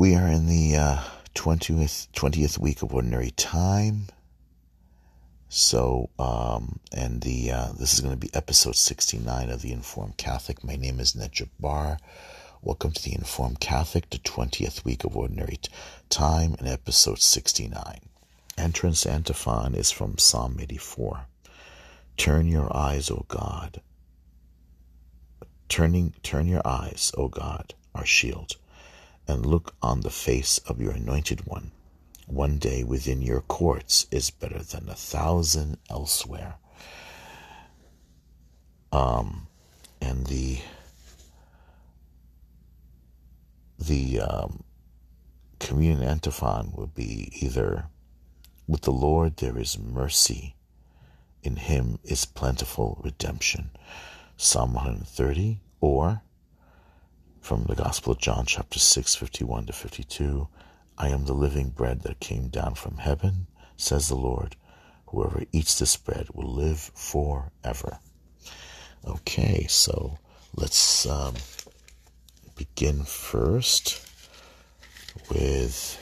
We are in the uh, 20th, 20th week of Ordinary Time. So, um, and the uh, this is going to be episode 69 of the Informed Catholic. My name is Ned Jabbar. Welcome to the Informed Catholic, the 20th week of Ordinary Time, and episode 69. Entrance antiphon is from Psalm 84. Turn your eyes, O God. Turning, turn your eyes, O God, our shield, and look on the face of your anointed one. One day within your courts is better than a thousand elsewhere. Um, and the the um, communion antiphon would be either with the Lord there is mercy, in him is plentiful redemption. Psalm 130, or from the Gospel of John, chapter 6, 51 to 52. I am the living bread that came down from heaven, says the Lord. Whoever eats this bread will live forever. Okay, so let's um, begin first with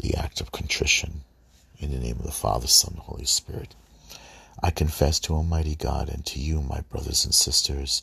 the act of contrition in the name of the Father, Son, and Holy Spirit. I confess to Almighty God and to you, my brothers and sisters,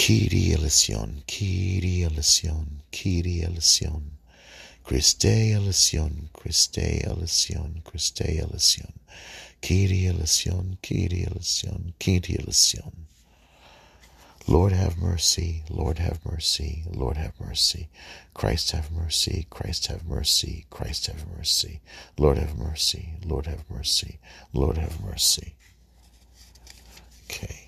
Kyrie eleison, Kyrie eleison, Kyrie eleison. Christe eleison, Christe eleison, Christe eleison. Kyrie eleison, Kyrie eleison, Kyrie eleison. Lord have mercy, Lord have mercy, Lord have mercy. Christ have mercy, Christ have mercy, Christ have mercy. Lord have mercy, Lord have mercy, Lord have mercy. Okay.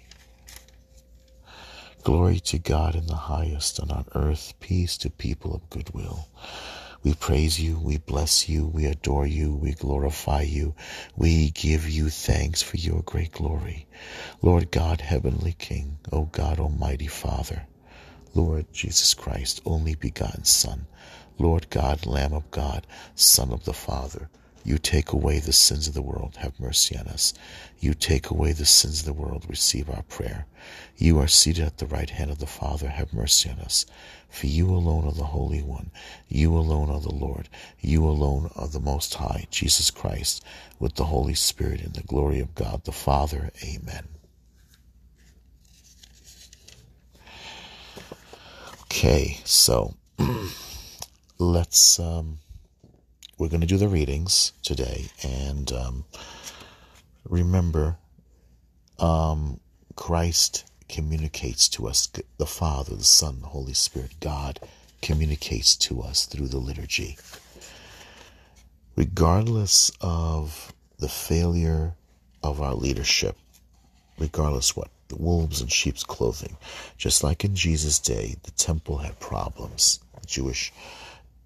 Glory to God in the highest, and on earth peace to people of good will. We praise you, we bless you, we adore you, we glorify you, we give you thanks for your great glory. Lord God, Heavenly King, O God, Almighty Father, Lord Jesus Christ, only begotten Son, Lord God, Lamb of God, Son of the Father, you take away the sins of the world, have mercy on us. You take away the sins of the world, receive our prayer. You are seated at the right hand of the Father, have mercy on us. For you alone are the Holy One. You alone are the Lord. You alone are the Most High, Jesus Christ, with the Holy Spirit in the glory of God the Father. Amen. Okay, so let's um, we're going to do the readings today and um, remember um, christ communicates to us the father the son the holy spirit. God communicates to us through the liturgy. Regardless of the failure of our leadership regardless what the wolves in sheep's clothing just like in jesus day the temple had problems. The jewish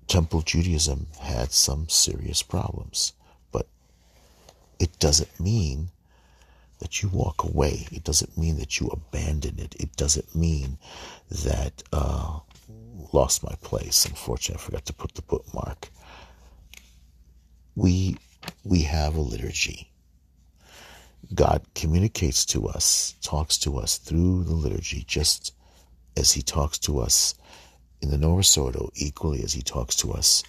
Temple Judaism had some serious problems, but it doesn't mean that you walk away. It doesn't mean that you abandon it. It doesn't mean that uh, lost my place. Unfortunately, I forgot to put the bookmark. We we have a liturgy. God communicates to us, talks to us through the liturgy, just as He talks to us in the Novus Ordo equally as he talks to us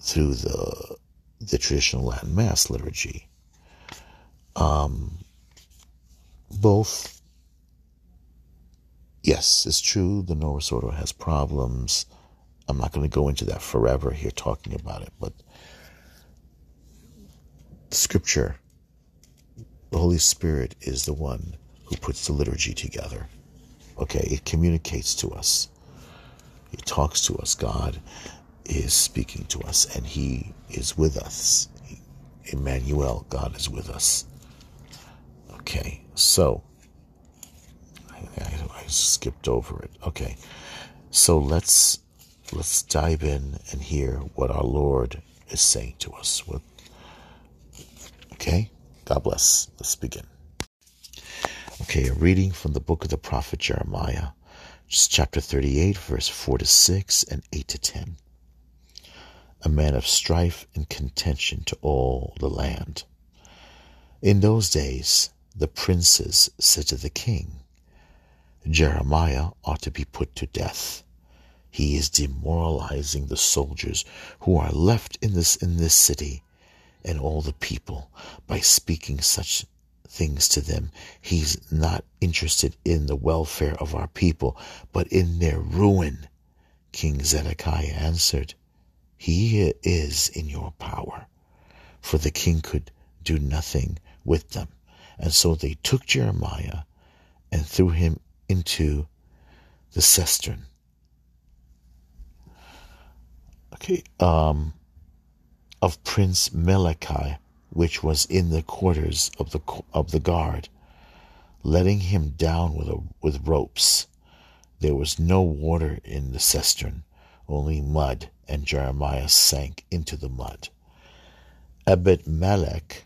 through the the traditional Latin Mass liturgy. Um, both, yes, it's true. The Novus Ordo has problems. I'm not going to go into that forever here talking about it, but Scripture, the Holy Spirit is the one who puts the liturgy together. Okay, it communicates to us. He talks to us. God is speaking to us, and He is with us. Emmanuel, God is with us. Okay, so I, I, I skipped over it. Okay, so let's let's dive in and hear what our Lord is saying to us. Okay? God bless. Let's begin. Okay, a reading from the book of the prophet Jeremiah, chapter 38, verse 4 to 6 and 8 to 10. A man of strife and contention to all the land. In those days, the princes said to the king, Jeremiah ought to be put to death. He is demoralizing the soldiers who are left in this in this city and all the people by speaking such things to them. He's not interested in the welfare of our people, but in their ruin. King Zedekiah answered, He is in your power. For the king could do nothing with them. And so they took Jeremiah and threw him into the cistern. Okay, um, of Prince Malchiah, which was in the quarters of the of the guard, letting him down with a, with ropes. There was no water in the cistern, only mud, and Jeremiah sank into the mud. Ebed Melech,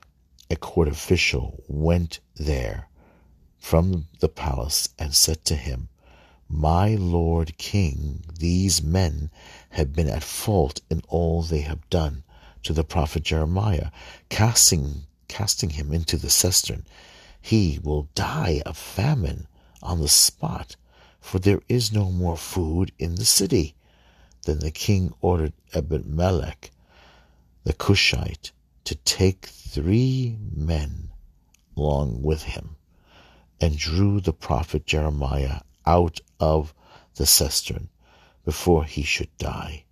a court official, went there from the palace and said to him, My lord king, these men have been at fault in all they have done to the prophet Jeremiah, casting casting him into the cistern. He will die of famine on the spot, for there is no more food in the city. Then the king ordered Ebed-melech, the Cushite, to take three men along with him, and drew the prophet Jeremiah out of the cistern before he should die.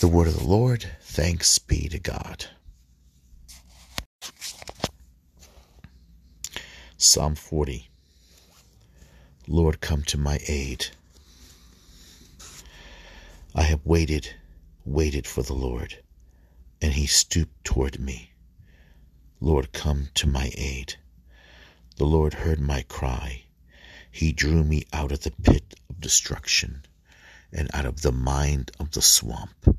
The word of the Lord, thanks be to God. Psalm 40 Lord, come to my aid. I have waited, waited for the Lord, and he stooped toward me. Lord, come to my aid. The Lord heard my cry. He drew me out of the pit of destruction and out of the mind of the swamp.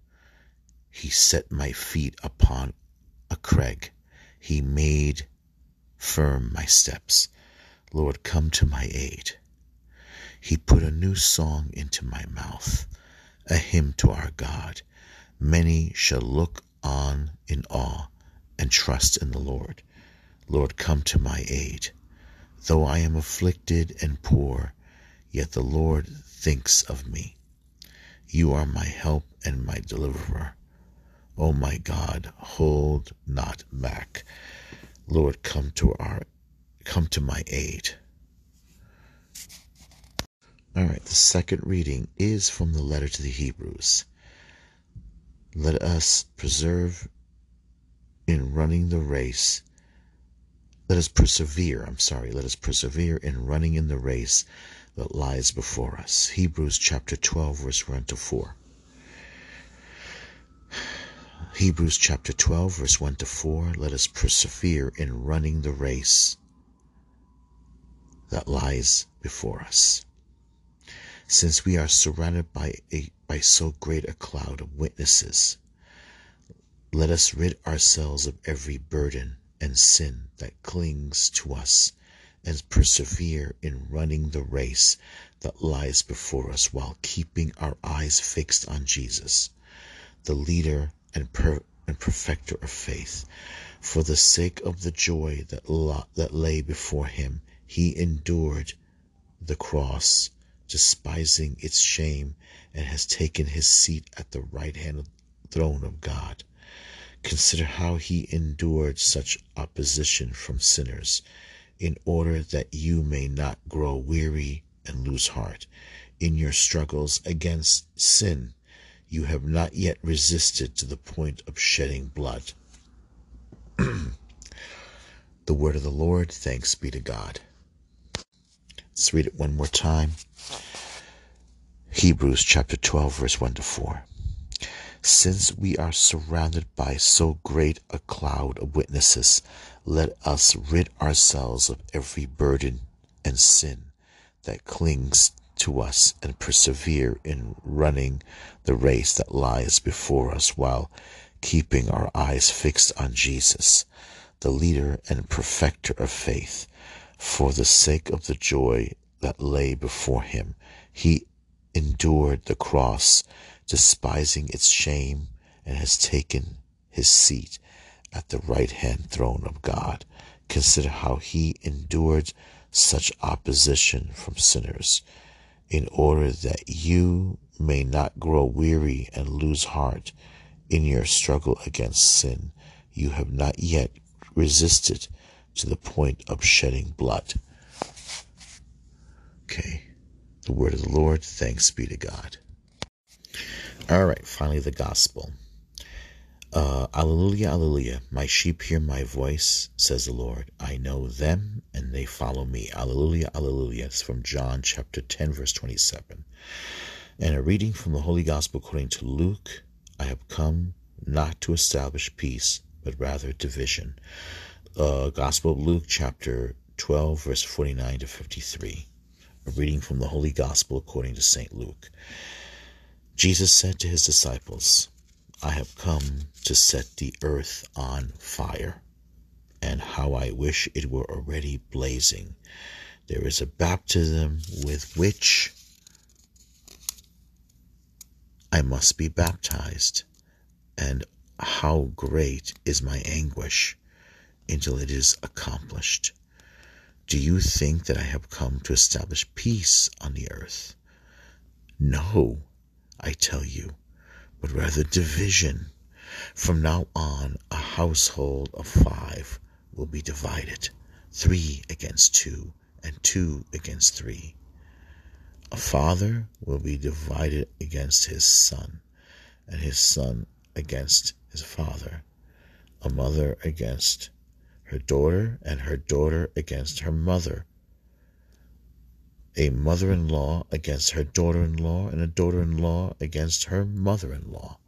He set my feet upon a crag. He made firm my steps. Lord, come to my aid. He put a new song into my mouth, a hymn to our God. Many shall look on in awe and trust in the Lord. Lord, come to my aid. Though I am afflicted and poor, yet the Lord thinks of me. You are my help and my deliverer. Oh my God, hold not back. Lord, come to our come to my aid. All right, the second reading is from the letter to the Hebrews. Let us preserve in running the race. Let us persevere, I'm sorry, let us persevere in running in the race that lies before us. Hebrews chapter 12, verse 1 to 4. Hebrews chapter 12, verse 1 to 4. Let us persevere in running the race that lies before us. Since we are surrounded by, a, by so great a cloud of witnesses, let us rid ourselves of every burden and sin that clings to us and persevere in running the race that lies before us while keeping our eyes fixed on Jesus, the leader and, per, and perfecter of faith. For the sake of the joy that, la, that lay before him, he endured the cross, despising its shame, and has taken his seat at the right hand of the throne of God. Consider how he endured such opposition from sinners, in order that you may not grow weary and lose heart in your struggles against sin you have not yet resisted to the point of shedding blood. the word of the Lord, thanks be to God. Let's read it one more time. Hebrews chapter 12, verse 1 to 4. Since we are surrounded by so great a cloud of witnesses, let us rid ourselves of every burden and sin that clings to us and persevere in running the race that lies before us while keeping our eyes fixed on Jesus, the leader and perfecter of faith. For the sake of the joy that lay before him, he endured the cross, despising its shame, and has taken his seat at the right hand throne of God. Consider how he endured such opposition from sinners, in order that you may not grow weary and lose heart in your struggle against sin. You have not yet resisted to the point of shedding blood. Okay, the word of the Lord. Thanks be to God. All right, finally, the gospel. Uh, alleluia, alleluia. My sheep hear my voice, says the Lord. I know them and they follow me. Alleluia, alleluia. It's from John chapter 10, verse 27. And a reading from the Holy Gospel according to Luke. I have come not to establish peace, but rather division. Uh, Gospel of Luke chapter 12, verse 49 to 53. A reading from the Holy Gospel according to St. Luke. Jesus said to his disciples, I have come to set the earth on fire, and how I wish it were already blazing. There is a baptism with which I must be baptized, and how great is my anguish until it is accomplished. Do you think that I have come to establish peace on the earth? No, I tell you but rather division. From now on, a household of five will be divided three against two, and two against three. A father will be divided against his son, and his son against his father. A mother against her daughter, and her daughter against her mother. A mother in law against her daughter in law, and a daughter in law against her mother in law.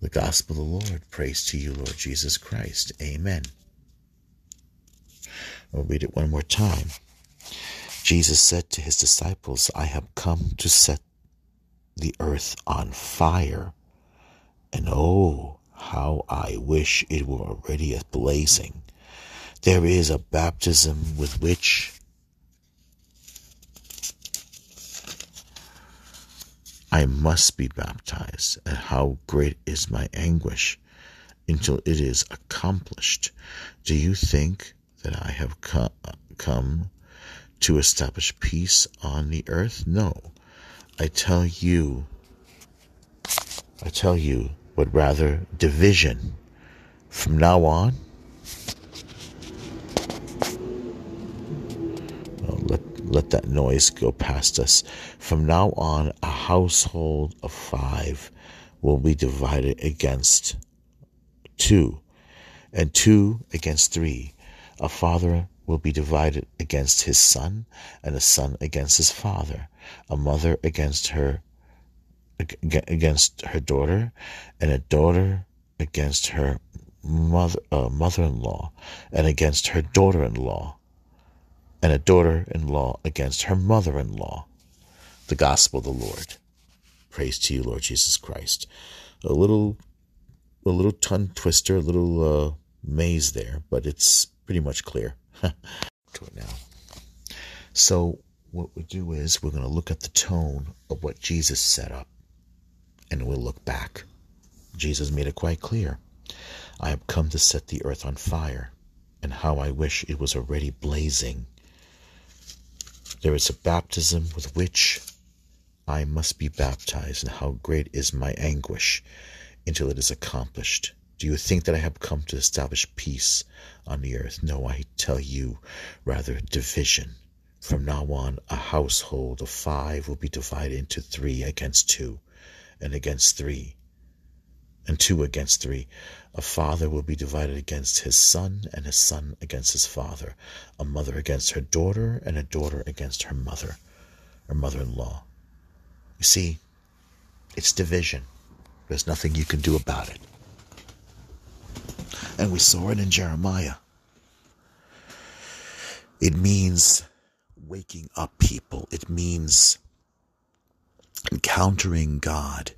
The Gospel of the Lord. Praise to you, Lord Jesus Christ. Amen. I'll read it one more time. Jesus said to his disciples, I have come to set the earth on fire, and oh, how I wish it were already blazing. There is a baptism with which I must be baptized, and how great is my anguish until it is accomplished. Do you think that I have come to establish peace on the earth? No. I tell you, I tell you, but rather division. From now on, let that noise go past us. From now on, a household of five will be divided against two, and two against three. A father will be divided against his son, and a son against his father. A mother against her against her daughter, and a daughter against her mother uh, mother-in-law, and against her daughter-in-law and a daughter in law against her mother in law. The gospel of the Lord. Praise to you, Lord Jesus Christ. A little, a little tongue twister, a little uh, maze there, but it's pretty much clear. to it now. So, what we do is we're going to look at the tone of what Jesus set up, and we'll look back. Jesus made it quite clear. I have come to set the earth on fire, and how I wish it was already blazing. There is a baptism with which I must be baptized, and how great is my anguish until it is accomplished. Do you think that I have come to establish peace on the earth? No, I tell you, rather division. From now on, a household of five will be divided into three against two, and against three, and two against three. A father will be divided against his son, and his son against his father. A mother against her daughter, and a daughter against her mother, or mother in law. You see, it's division. There's nothing you can do about it. And we saw it in Jeremiah. It means waking up people. It means encountering God,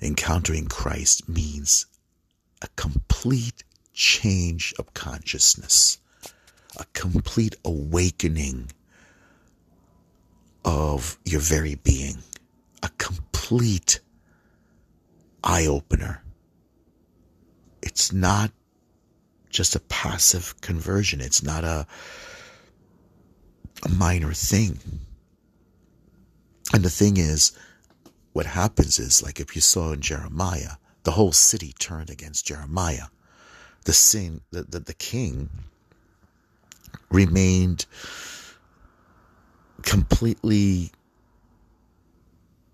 encountering Christ means a complete change of consciousness, a complete awakening of your very being, a complete eye opener. It's not just a passive conversion. It's not a, a minor thing. And the thing is, what happens is, like if you saw in Jeremiah, the whole city turned against Jeremiah. The sin, the, the, the king remained completely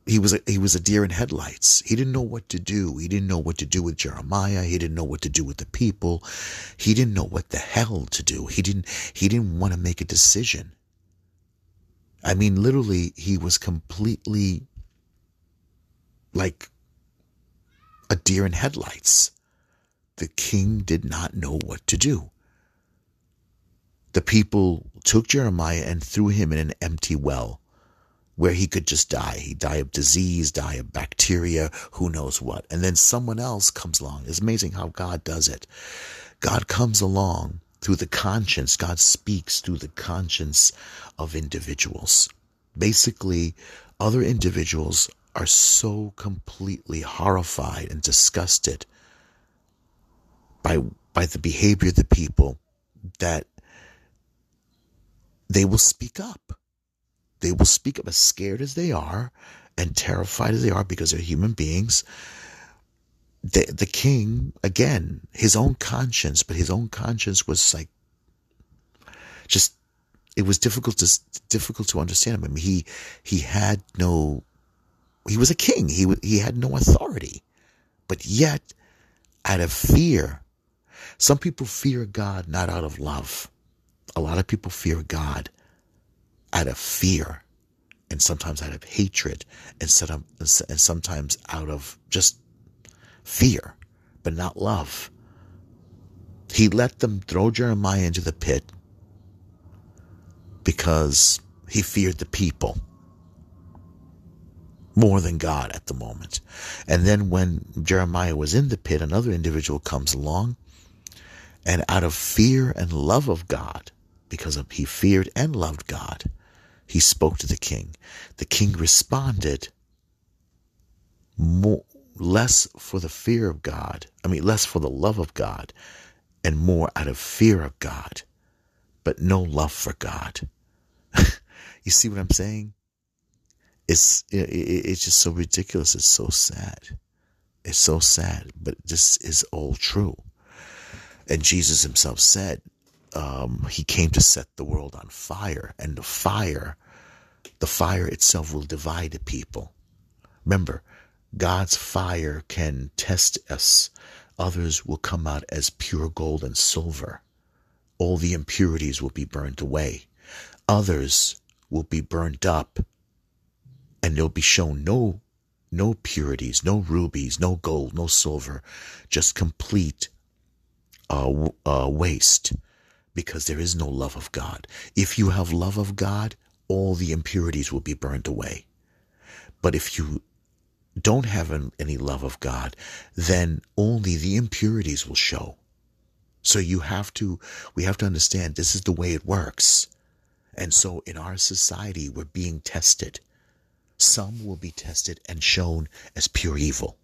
he was a, he was a deer in headlights. He didn't know what to do. He didn't know what to do with Jeremiah. He didn't know what to do with the people. He didn't know what the hell to do. He didn't he didn't want to make a decision. I mean literally he was completely like a deer in headlights. The king did not know what to do. The people took Jeremiah and threw him in an empty well where he could just die. He'd die of disease, die of bacteria, who knows what. And then someone else comes along. It's amazing how God does it. God comes along through the conscience. God speaks through the conscience of individuals. Basically, other individuals are so completely horrified and disgusted by by the behavior of the people that they will speak up. They will speak up as scared as they are and terrified as they are because they're human beings. The, the king, again, his own conscience, but his own conscience was like just it was difficult to difficult to understand him. I mean, he he had no he was a king. He he had no authority, but yet, out of fear, some people fear God not out of love. A lot of people fear God out of fear, and sometimes out of hatred, and sometimes out of just fear, but not love. He let them throw Jeremiah into the pit because he feared the people more than God at the moment. And then when Jeremiah was in the pit, another individual comes along, and out of fear and love of God, because he feared and loved God, he spoke to the king. The king responded more, less for the fear of God, I mean, less for the love of God, and more out of fear of God, but no love for God. you see what I'm saying? It's it, it's just so ridiculous. It's so sad. It's so sad, but this is all true. And Jesus himself said um, he came to set the world on fire, and the fire, the fire itself will divide the people. Remember, God's fire can test us. Others will come out as pure gold and silver. All the impurities will be burned away. Others will be burned up and they'll be shown no no purities, no rubies, no gold, no silver, just complete uh, uh, waste because there is no love of God. If you have love of God, all the impurities will be burned away. But if you don't have any love of God, then only the impurities will show. So you have to, we have to understand this is the way it works. And so in our society, we're being tested. Some will be tested and shown as pure evil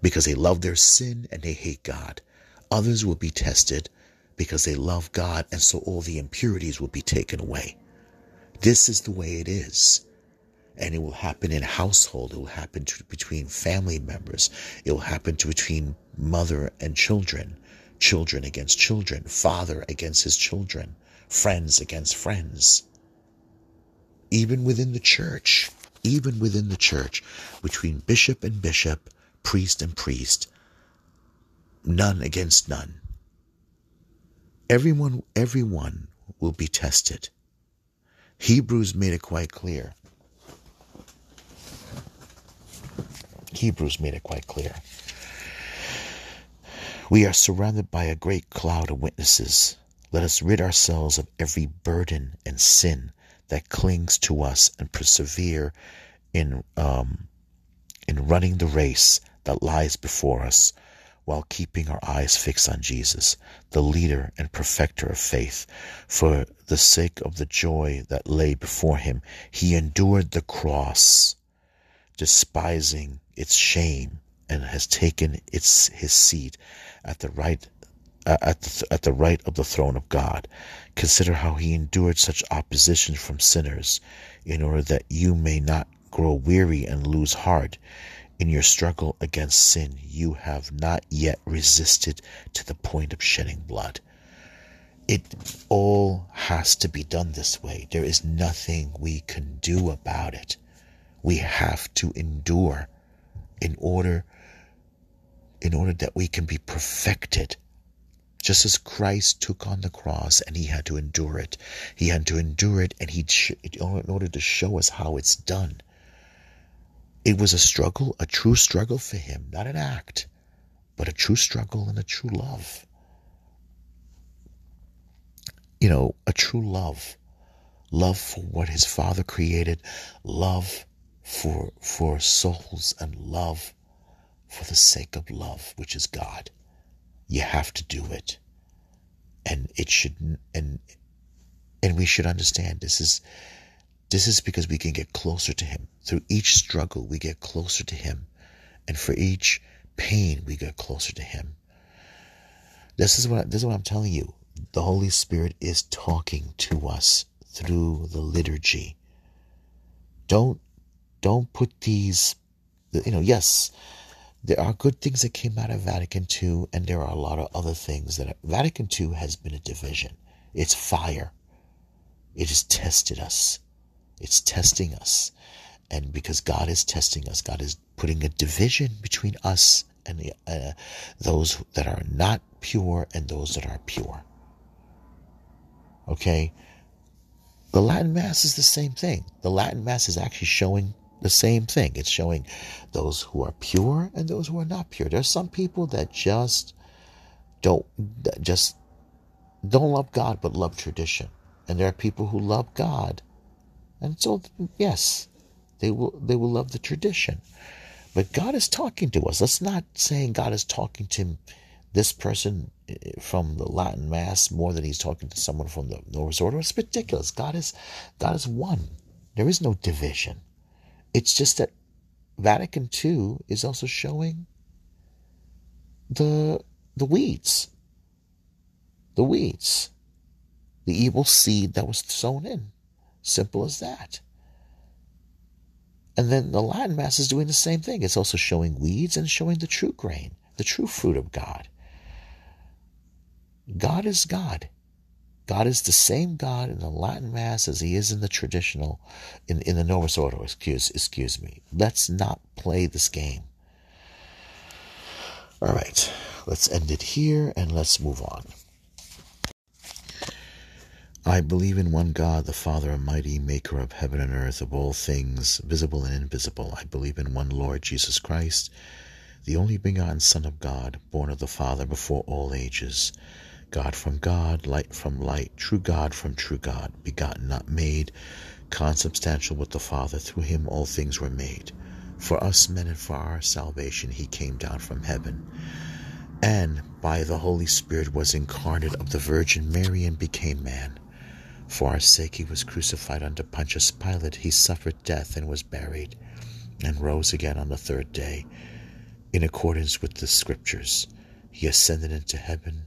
because they love their sin and they hate God. Others will be tested because they love God and so all the impurities will be taken away. This is the way it is. And it will happen in household. It will happen to, between family members. It will happen to between mother and children, children against children, father against his children, friends against friends even within the church, even within the church, between bishop and bishop, priest and priest, nun against nun. Everyone, everyone will be tested. Hebrews made it quite clear. Hebrews made it quite clear. We are surrounded by a great cloud of witnesses. Let us rid ourselves of every burden and sin that clings to us and persevere in um, in running the race that lies before us while keeping our eyes fixed on Jesus, the leader and perfecter of faith. For the sake of the joy that lay before him, he endured the cross, despising its shame, and has taken its his seat at the right Uh, at the, at the right of the throne of God. Consider how he endured such opposition from sinners, in order that you may not grow weary and lose heart. In your struggle against sin, you have not yet resisted to the point of shedding blood. It all has to be done this way. There is nothing we can do about it. We have to endure in order in order that we can be perfected just as Christ took on the cross and he had to endure it. He had to endure it and he in order to show us how it's done. It was a struggle, a true struggle for him, not an act, but a true struggle and a true love. You know, a true love. Love for what his father created, love for for souls and love for the sake of love, which is God you have to do it. And it should and and we should understand this is this is because we can get closer to him. Through each struggle we get closer to him. And for each pain we get closer to him. This is what this is what i'm telling you. The holy spirit is talking to us through the liturgy. Don't don't put these you know yes there are good things that came out of Vatican II, and there are a lot of other things that Vatican II has been a division. It's fire. It has tested us. It's testing us. And because God is testing us, God is putting a division between us and the, uh, those that are not pure and those that are pure. Okay? The Latin Mass is the same thing. The Latin Mass is actually showing the same thing. It's showing those who are pure and those who are not pure. There's some people that just don't just don't love God but love tradition. And there are people who love God. And so yes, they will they will love the tradition. But God is talking to us. Let's not saying God is talking to this person eh, from the Latin Mass more than he's talking to someone from the Novus Ordo. It's ridiculous. God is God is one. There is no division. It's just that Vatican II is also showing the the weeds. The weeds. The evil seed that was sown in. Simple as that. And then the Latin Mass is doing the same thing. It's also showing weeds and showing the true grain, the true fruit of God. God is God. God is the same God in the Latin Mass as he is in the traditional, in, in the Novus Ordo, excuse, excuse me. Let's not play this game. All right, let's end it here and let's move on. I believe in one God, the Father Almighty, maker of heaven and earth, of all things, visible and invisible. I believe in one Lord Jesus Christ, the only begotten Son of God, born of the Father before all ages God from God, light from light, true God from true God, begotten, not made, consubstantial with the Father. Through him all things were made. For us men and for our salvation he came down from heaven, and by the Holy Spirit was incarnate of the Virgin Mary and became man. For our sake he was crucified under Pontius Pilate. He suffered death and was buried, and rose again on the third day, in accordance with the Scriptures. He ascended into heaven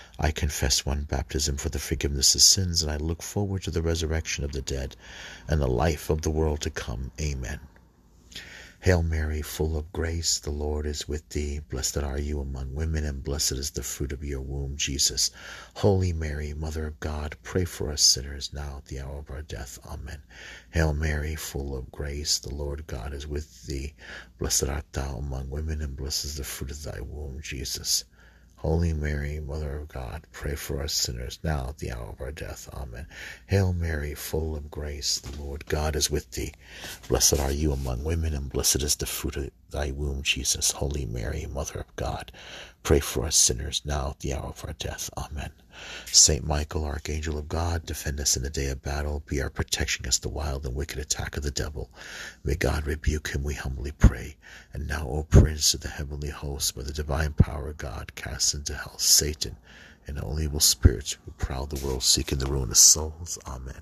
I confess one baptism for the forgiveness of sins, and I look forward to the resurrection of the dead and the life of the world to come. Amen. Hail Mary, full of grace, the Lord is with thee. Blessed are you among women, and blessed is the fruit of your womb, Jesus. Holy Mary, Mother of God, pray for us sinners now at the hour of our death. Amen. Hail Mary, full of grace, the Lord God is with thee. Blessed art thou among women, and blessed is the fruit of thy womb, Jesus. Holy Mary, Mother of God, pray for us sinners now at the hour of our death. Amen. Hail Mary, full of grace, the Lord God is with thee. Blessed are you among women, and blessed is the fruit of thy womb, Jesus. Holy Mary, Mother of God, pray for us sinners now at the hour of our death. Amen. Saint Michael, Archangel of God, defend us in the day of battle. Be our protection against the wild and wicked attack of the devil. May God rebuke him, we humbly pray. And now, O Prince of the heavenly host, by the divine power of God, cast into hell Satan and all evil spirits who prowl the world seeking the ruin of souls. Amen.